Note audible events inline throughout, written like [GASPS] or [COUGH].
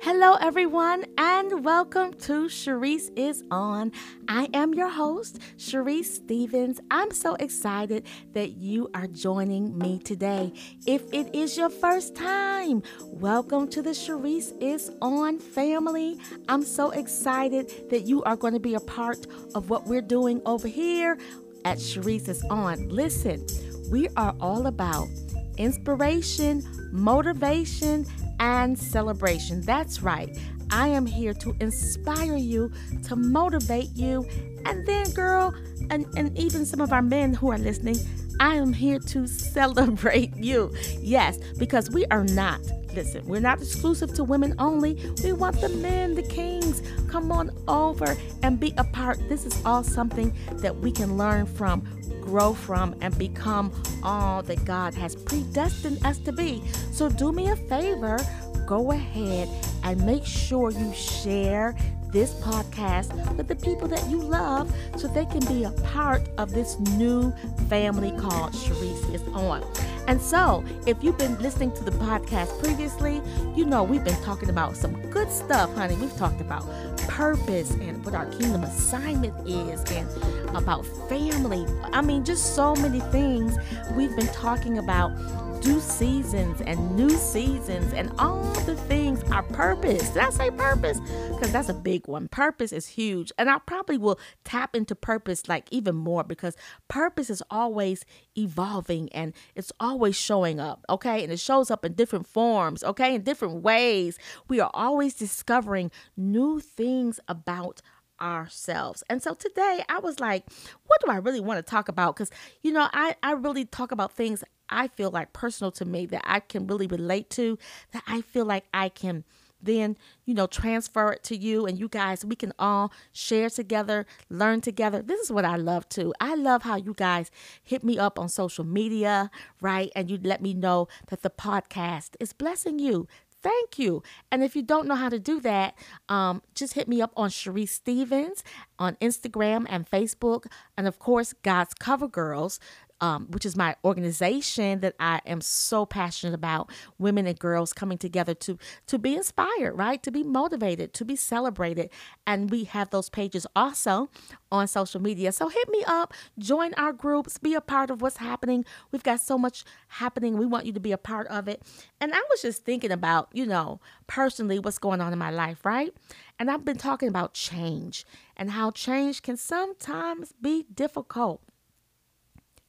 Hello, everyone, and welcome to Sharice is On. I am your host, Sharice Stevens. I'm so excited that you are joining me today. If it is your first time, welcome to the Sharice is On family. I'm so excited that you are going to be a part of what we're doing over here at Sharice is On. Listen, we are all about inspiration, motivation, and celebration. That's right. I am here to inspire you, to motivate you, and then, girl, and, and even some of our men who are listening, I am here to [LAUGHS] celebrate you. Yes, because we are not, listen, we're not exclusive to women only. We want the men, the kings, come on over and be a part. This is all something that we can learn from grow from and become all that God has predestined us to be. So do me a favor, go ahead and make sure you share this podcast with the people that you love so they can be a part of this new family called Sharice is On. And so, if you've been listening to the podcast previously, you know we've been talking about some good stuff, honey. We've talked about purpose and what our kingdom assignment is and about family. I mean, just so many things we've been talking about due seasons and new seasons and all the things our purpose. Did I say purpose? Because that's a big one. Purpose is huge. And I probably will tap into purpose like even more because purpose is always evolving and it's always showing up, okay? And it shows up in different forms, okay? In different ways. We are always discovering new things about ourselves. And so today I was like, what do I really want to talk about? Because, you know, I, I really talk about things I feel like personal to me that I can really relate to, that I feel like I can then, you know, transfer it to you and you guys, we can all share together, learn together. This is what I love too. I love how you guys hit me up on social media, right? And you let me know that the podcast is blessing you. Thank you. And if you don't know how to do that, um, just hit me up on Sharice Stevens on Instagram and Facebook. And of course, God's Cover Girls um, which is my organization that I am so passionate about women and girls coming together to to be inspired, right? To be motivated, to be celebrated. And we have those pages also on social media. So hit me up, join our groups, be a part of what's happening. We've got so much happening. We want you to be a part of it. And I was just thinking about, you know, personally what's going on in my life, right? And I've been talking about change and how change can sometimes be difficult.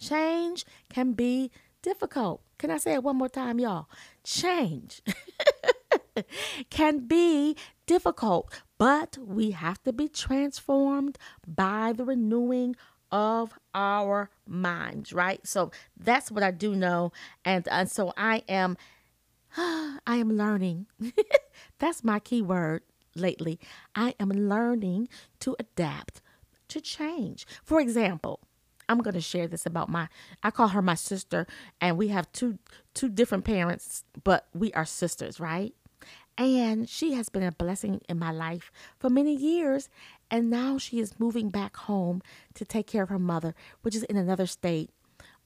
Change can be difficult. Can I say it one more time, y'all? Change [LAUGHS] can be difficult, but we have to be transformed by the renewing of our minds, right? So that's what I do know. And, and so I am [GASPS] I am learning. [LAUGHS] that's my key word lately. I am learning to adapt to change. For example, I'm going to share this about my I call her my sister and we have two two different parents but we are sisters, right? And she has been a blessing in my life for many years and now she is moving back home to take care of her mother, which is in another state.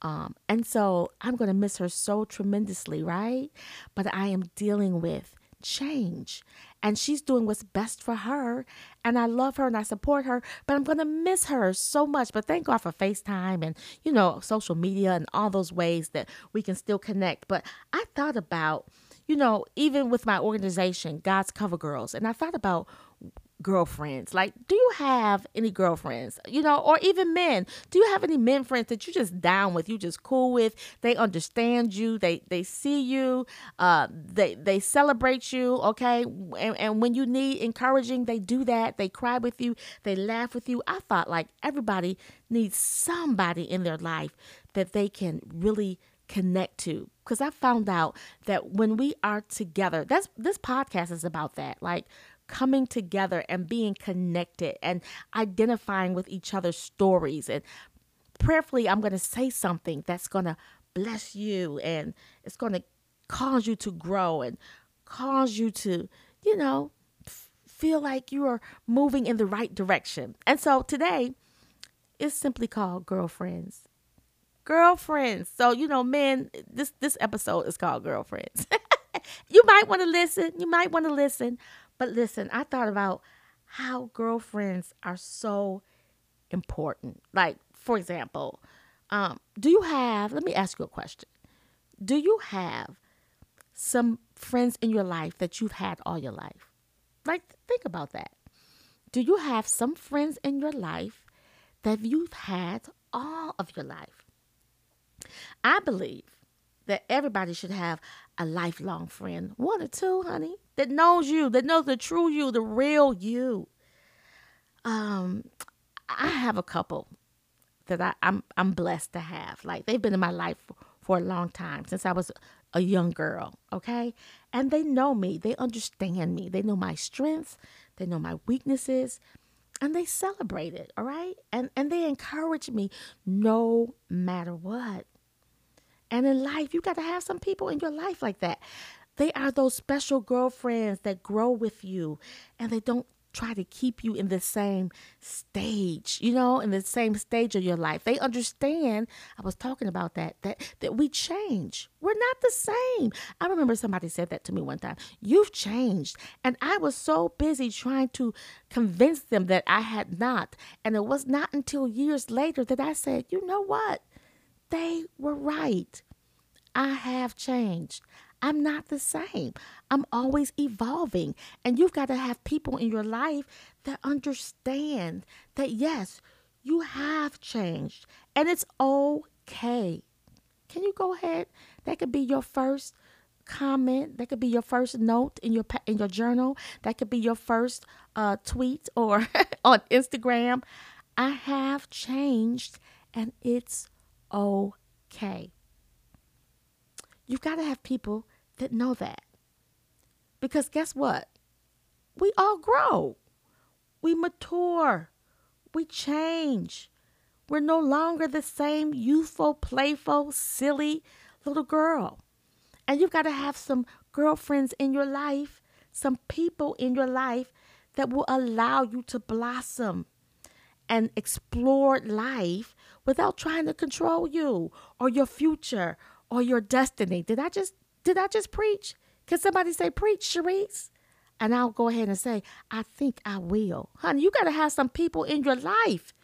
Um, and so I'm going to miss her so tremendously, right? But I am dealing with change and she's doing what's best for her. And I love her and I support her, but I'm going to miss her so much. But thank God for FaceTime and, you know, social media and all those ways that we can still connect. But I thought about, you know, even with my organization, God's Cover Girls, and I thought about girlfriends? Like, do you have any girlfriends? You know, or even men? Do you have any men friends that you just down with? You just cool with? They understand you. They they see you. Uh, they they celebrate you. Okay, and, and when you need encouraging, they do that. They cry with you. They laugh with you. I thought like everybody needs somebody in their life that they can really connect to because i found out that when we are together that's this podcast is about that like coming together and being connected and identifying with each other's stories. And prayerfully, I'm going to say something that's going to bless you and it's going to cause you to grow and cause you to, you know, feel like you are moving in the right direction. And so today, it's simply called Girlfriends. Girlfriends. So, you know, men, this this episode is called Girlfriends. [LAUGHS] you might want to listen. You might want to listen. But listen, I thought about how girlfriends are so important. Like, for example, um, do you have, let me ask you a question. Do you have some friends in your life that you've had all your life? Like, think about that. Do you have some friends in your life that you've had all of your life? I believe that everybody should have a lifelong friend, one or two, honey, that knows you, that knows the true you, the real you. Um, I have a couple that I, I'm I'm blessed to have. Like they've been in my life for, for a long time since I was a young girl, okay? And they know me. They understand me. They know my strengths, they know my weaknesses, and they celebrate it, all right? And and they encourage me no matter what. And in life, you got to have some people in your life like that. They are those special girlfriends that grow with you and they don't try to keep you in the same stage, you know, in the same stage of your life. They understand, I was talking about that, that that we change. We're not the same. I remember somebody said that to me one time. You've changed. And I was so busy trying to convince them that I had not. And it was not until years later that I said, you know what? They were right. I have changed. I'm not the same. I'm always evolving. And you've got to have people in your life that understand that, yes, you have changed and it's okay. Can you go ahead? That could be your first comment. That could be your first note in your in your journal. That could be your first uh, tweet or [LAUGHS] on Instagram. I have changed and it's okay. You've got to have people that know that. Because guess what? We all grow, we mature, we change. We're no longer the same youthful, playful, silly little girl. And you've got to have some girlfriends in your life, some people in your life that will allow you to blossom and explore life without trying to control you or your future or your destiny. Did I just did I just preach? Can somebody say, Preach, Sharice? And I'll go ahead and say, I think I will. Honey, you got to have some people in your life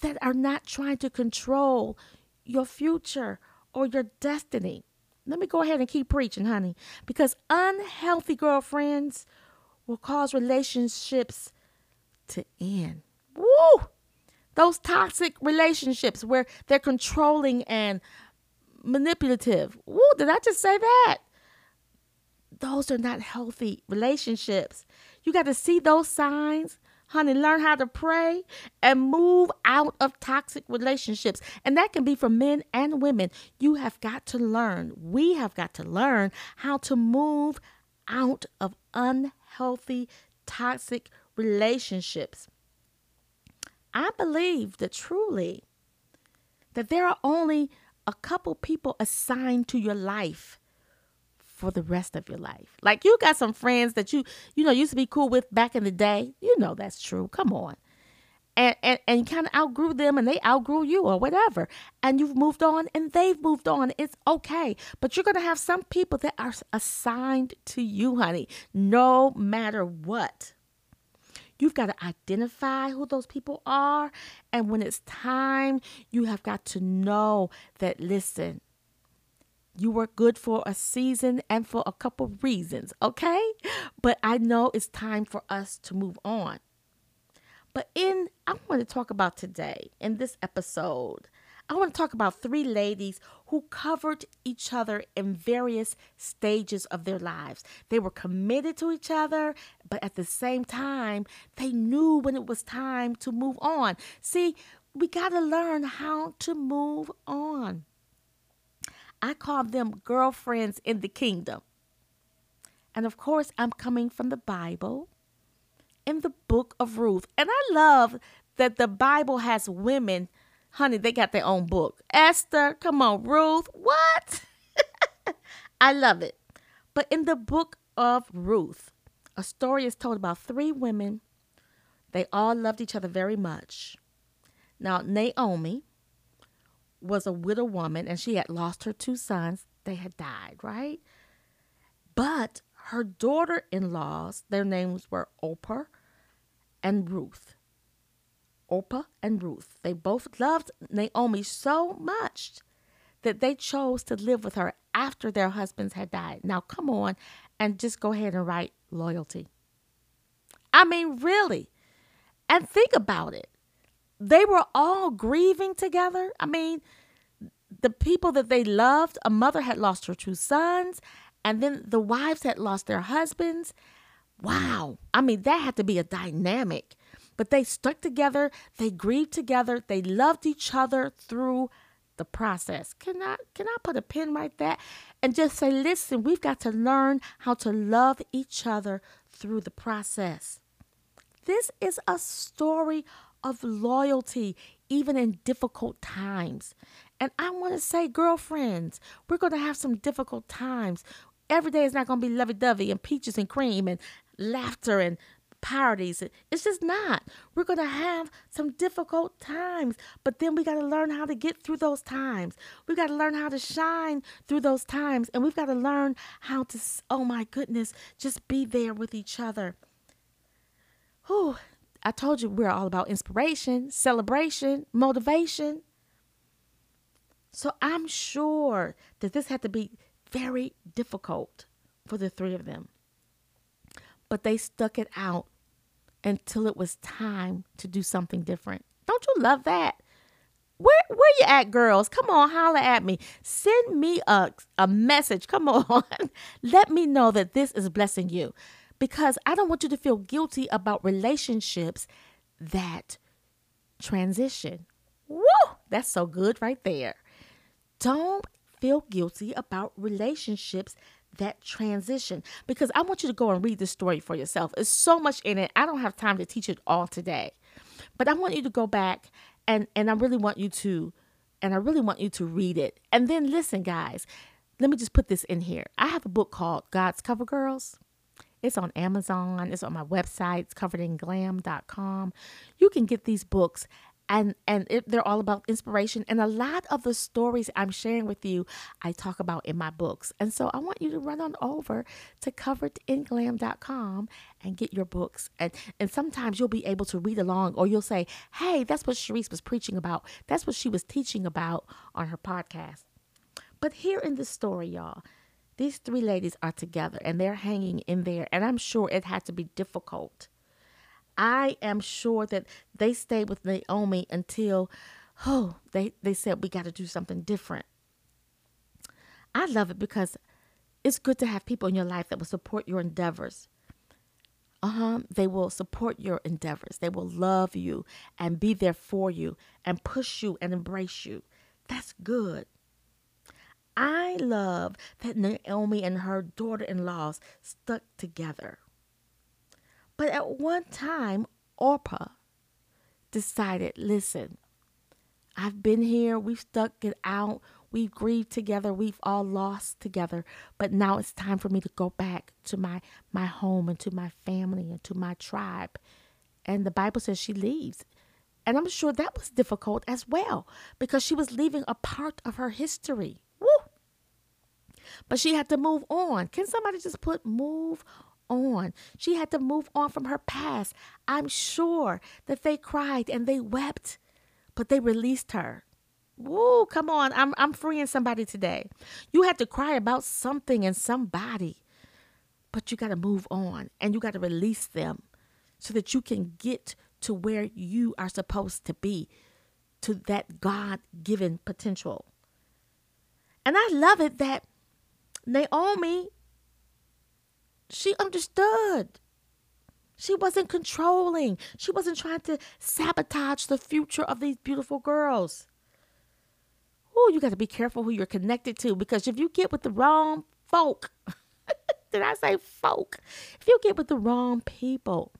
that are not trying to control your future or your destiny. Let me go ahead and keep preaching, honey, because unhealthy girlfriends will cause relationships to end. Woo! Those toxic relationships where they're controlling and manipulative. Woo, did I just say that? Those are not healthy relationships. You got to see those signs, honey, learn how to pray and move out of toxic relationships. And that can be for men and women. You have got to learn, we have got to learn how to move out of unhealthy, toxic relationships. I believe that truly that there are only a couple people assigned to your life for the rest of your life. Like you got some friends that you you know used to be cool with back in the day. You know that's true. Come on. And and, and you kind of outgrew them and they outgrew you or whatever. And you've moved on and they've moved on. It's okay. But you're gonna have some people that are assigned to you, honey, no matter what. You've got to identify who those people are. And when it's time, you have got to know that, listen, you were good for a season and for a couple of reasons, okay? But I know it's time for us to move on. But in, I want to talk about today, in this episode, I want to talk about three ladies who covered each other in various stages of their lives. They were committed to each other, but at the same time, they knew when it was time to move on. See, we got to learn how to move on. I call them girlfriends in the kingdom. And of course, I'm coming from the Bible in the book of Ruth. And I love that the Bible has women Honey, they got their own book. Esther, come on, Ruth. What? [LAUGHS] I love it. But in the book of Ruth, a story is told about three women. They all loved each other very much. Now, Naomi was a widow woman and she had lost her two sons. They had died, right? But her daughter in laws, their names were Orpah and Ruth. Orpah and Ruth. They both loved Naomi so much that they chose to live with her after their husbands had died. Now, come on and just go ahead and write loyalty. I mean, really. And think about it. They were all grieving together. I mean, the people that they loved, a mother had lost her two sons, and then the wives had lost their husbands. Wow. I mean, that had to be a dynamic. But they stuck together, they grieved together, they loved each other through the process. Can I can I put a pin right there and just say, listen, we've got to learn how to love each other through the process. This is a story of loyalty, even in difficult times. And I want to say, girlfriends, we're going to have some difficult times. Every day is not going to be lovey dovey and peaches and cream and laughter and parties. It's just not. We're going to have some difficult times, but then we got to learn how to get through those times. We got to learn how to shine through those times, and we've got to learn how to, oh my goodness, just be there with each other. Whew. I told you we're all about inspiration, celebration, motivation. So I'm sure that this had to be very difficult for the three of them. But they stuck it out until it was time to do something different. Don't you love that? Where where you at, girls? Come on, holler at me. Send me a, a message. Come [LAUGHS] on. Let me know that this is blessing you. Because I don't want you to feel guilty about relationships that transition. Woo! That's so good right there. Don't feel guilty about relationships that transition because I want you to go and read the story for yourself. There's so much in it. I don't have time to teach it all today. But I want you to go back and and I really want you to and I really want you to read it. And then listen guys, let me just put this in here. I have a book called God's Cover Girls. It's on Amazon. It's on my website. It's coveredinglam.com. You can get these books and and it, they're all about inspiration. And a lot of the stories i'm sharing with you i talk about in my books. And so i want you to run on over to coveredinglam.com and get your books. And and sometimes you'll be able to read along or you'll say hey that's what Sharice was preaching about. That's what she was teaching about on her podcast. But here in the story y'all these three ladies are together and they're hanging in there. And i'm sure it had to be difficult I am sure that they stayed with Naomi until, oh, they, they said, we got to do something different. I love it because it's good to have people in your life that will support your endeavors. Uh huh. They will support your endeavors. They will love you and be there for you and push you and embrace you. That's good. I love that Naomi and her daughter in laws stuck together. But at one time, Orpah decided listen, I've been here, we've stuck it out, we've grieved together, we've all lost together, but now it's time for me to go back to my, my home and to my family and to my tribe. And the Bible says she leaves. And I'm sure that was difficult as well because she was leaving a part of her history. Woo! But she had to move on. Can somebody just put move on. She had to move on from her past. I'm sure that they cried and they wept, but they released her. Woo, come on. I'm I'm freeing somebody today. You had to cry about something and somebody. But you got to move on and you got to release them so that you can get to where you are supposed to be, to that God-given potential. And I love it that Naomi she understood. She wasn't controlling. She wasn't trying to sabotage the future of these beautiful girls. Oh, you got to be careful who you're connected to because if you get with the wrong folk, [LAUGHS] did I say folk? If you get with the wrong people,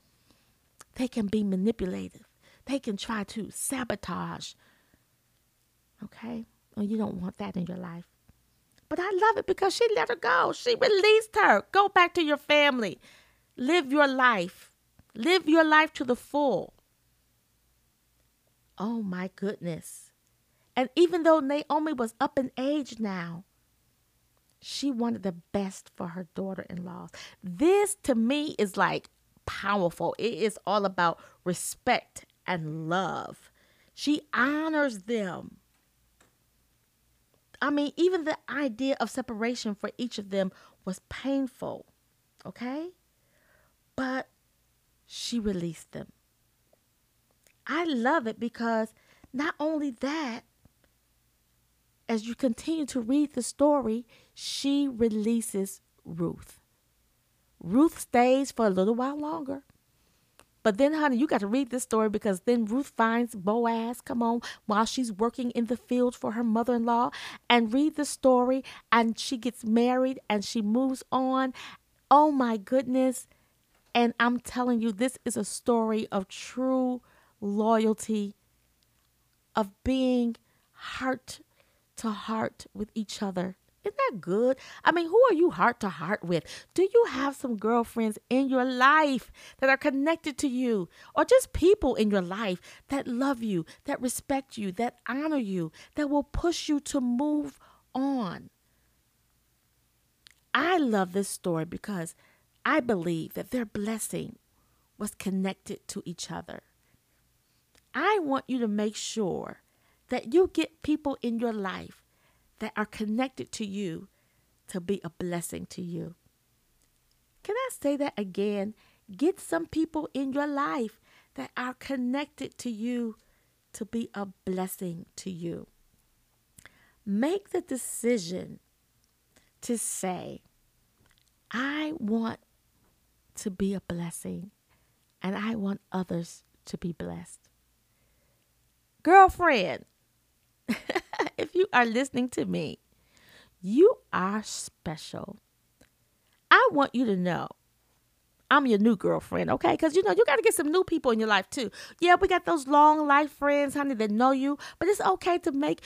they can be manipulative. They can try to sabotage. Okay? Well, you don't want that in your life. But I love it because she let her go. She released her. Go back to your family. Live your life. Live your life to the full. Oh my goodness. And even though Naomi was up in age now, She wanted the best for her daughter in laws. This to me is like powerful. It is all about respect and love. She honors them. I mean, even the idea of separation for each of them was painful, okay? But she released them. I love it because not only that, as you continue to read the story, she releases Ruth. Ruth stays for a little while longer. But then, honey, you got to read this story because then Ruth finds Boaz, come on, while she's working in the field for her mother in law, and read the story. And she gets married and she moves on. Oh my goodness. And I'm telling you, this is a story of true loyalty, of being heart to heart with each other. Isn't that good? I mean, who are you heart to heart with? Do you have some girlfriends in your life that are connected to you, or just people in your life that love you, that respect you, that honor you, that will push you to move on? I love this story because I believe that their blessing was connected to each other. I want you to make sure that you get people in your life that are connected to you to be a blessing to you. Can I say that again? Get some people in your life that are connected to you to be a blessing to you. Make the decision to say, I want to be a blessing and I want others to be blessed. Girlfriend, [LAUGHS] if you are listening to me, you are special. I want you to know I'm your new girlfriend, okay? Because you know, you got to get some new people in your life too. Yeah, we got those long life friends, honey, that know you, but it's okay to make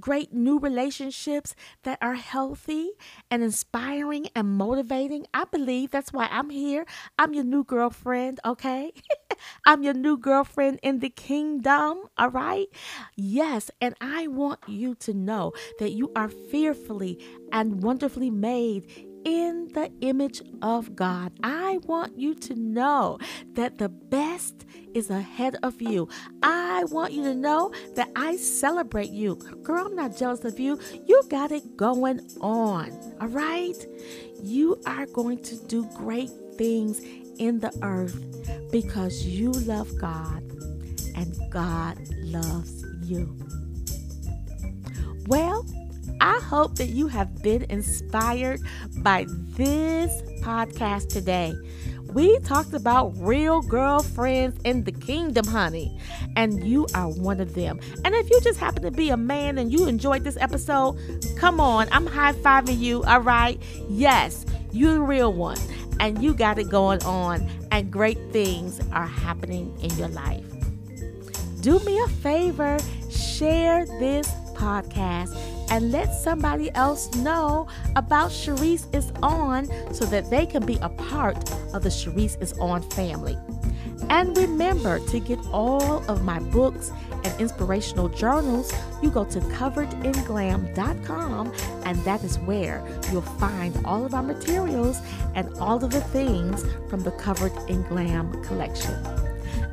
great new relationships that are healthy and inspiring and motivating. I believe that's why I'm here. I'm your new girlfriend, okay? [LAUGHS] I'm your new girlfriend in the kingdom, all right? Yes, and I want you to know that you are fearfully and wonderfully made in the image of God. I want you to know that the best is ahead of you. I want you to know that I celebrate you. Girl, I'm not jealous of you. You got it going on. All right? You are going to do great things in the earth because you love God and God loves you. Well, I hope that you have been inspired by this podcast today. We talked about real girlfriends in the kingdom, honey, and you are one of them. And if you just happen to be a man and you enjoyed this episode, come on, I'm high fiving you, all right? Yes, you're the real one, and you got it going on, and great things are happening in your life. Do me a favor, share this podcast and let somebody else know about Sharice is On so that they can be a part of the Sharice is On family. And remember to get all of my books inspirational journals, you go to coveredinglam.com, and that is where you'll find all of our materials and all of the things from the Covered in Glam collection.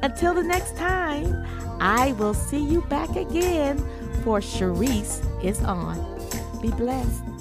Until the next time, I will see you back again for Sharice is on. Be blessed.